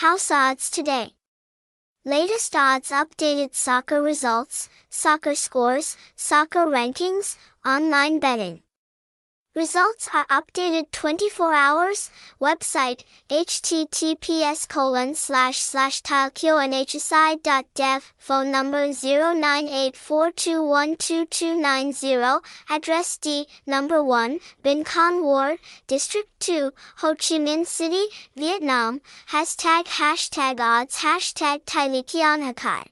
House odds today. Latest odds updated soccer results, soccer scores, soccer rankings, online betting. Results are updated 24 hours. Website https colon slash slash dev. Phone number 0984212290. Address D, number 1, Binh Khanh Ward, District 2, Ho Chi Minh City, Vietnam. Hashtag hashtag odds hashtag Thai Hakai.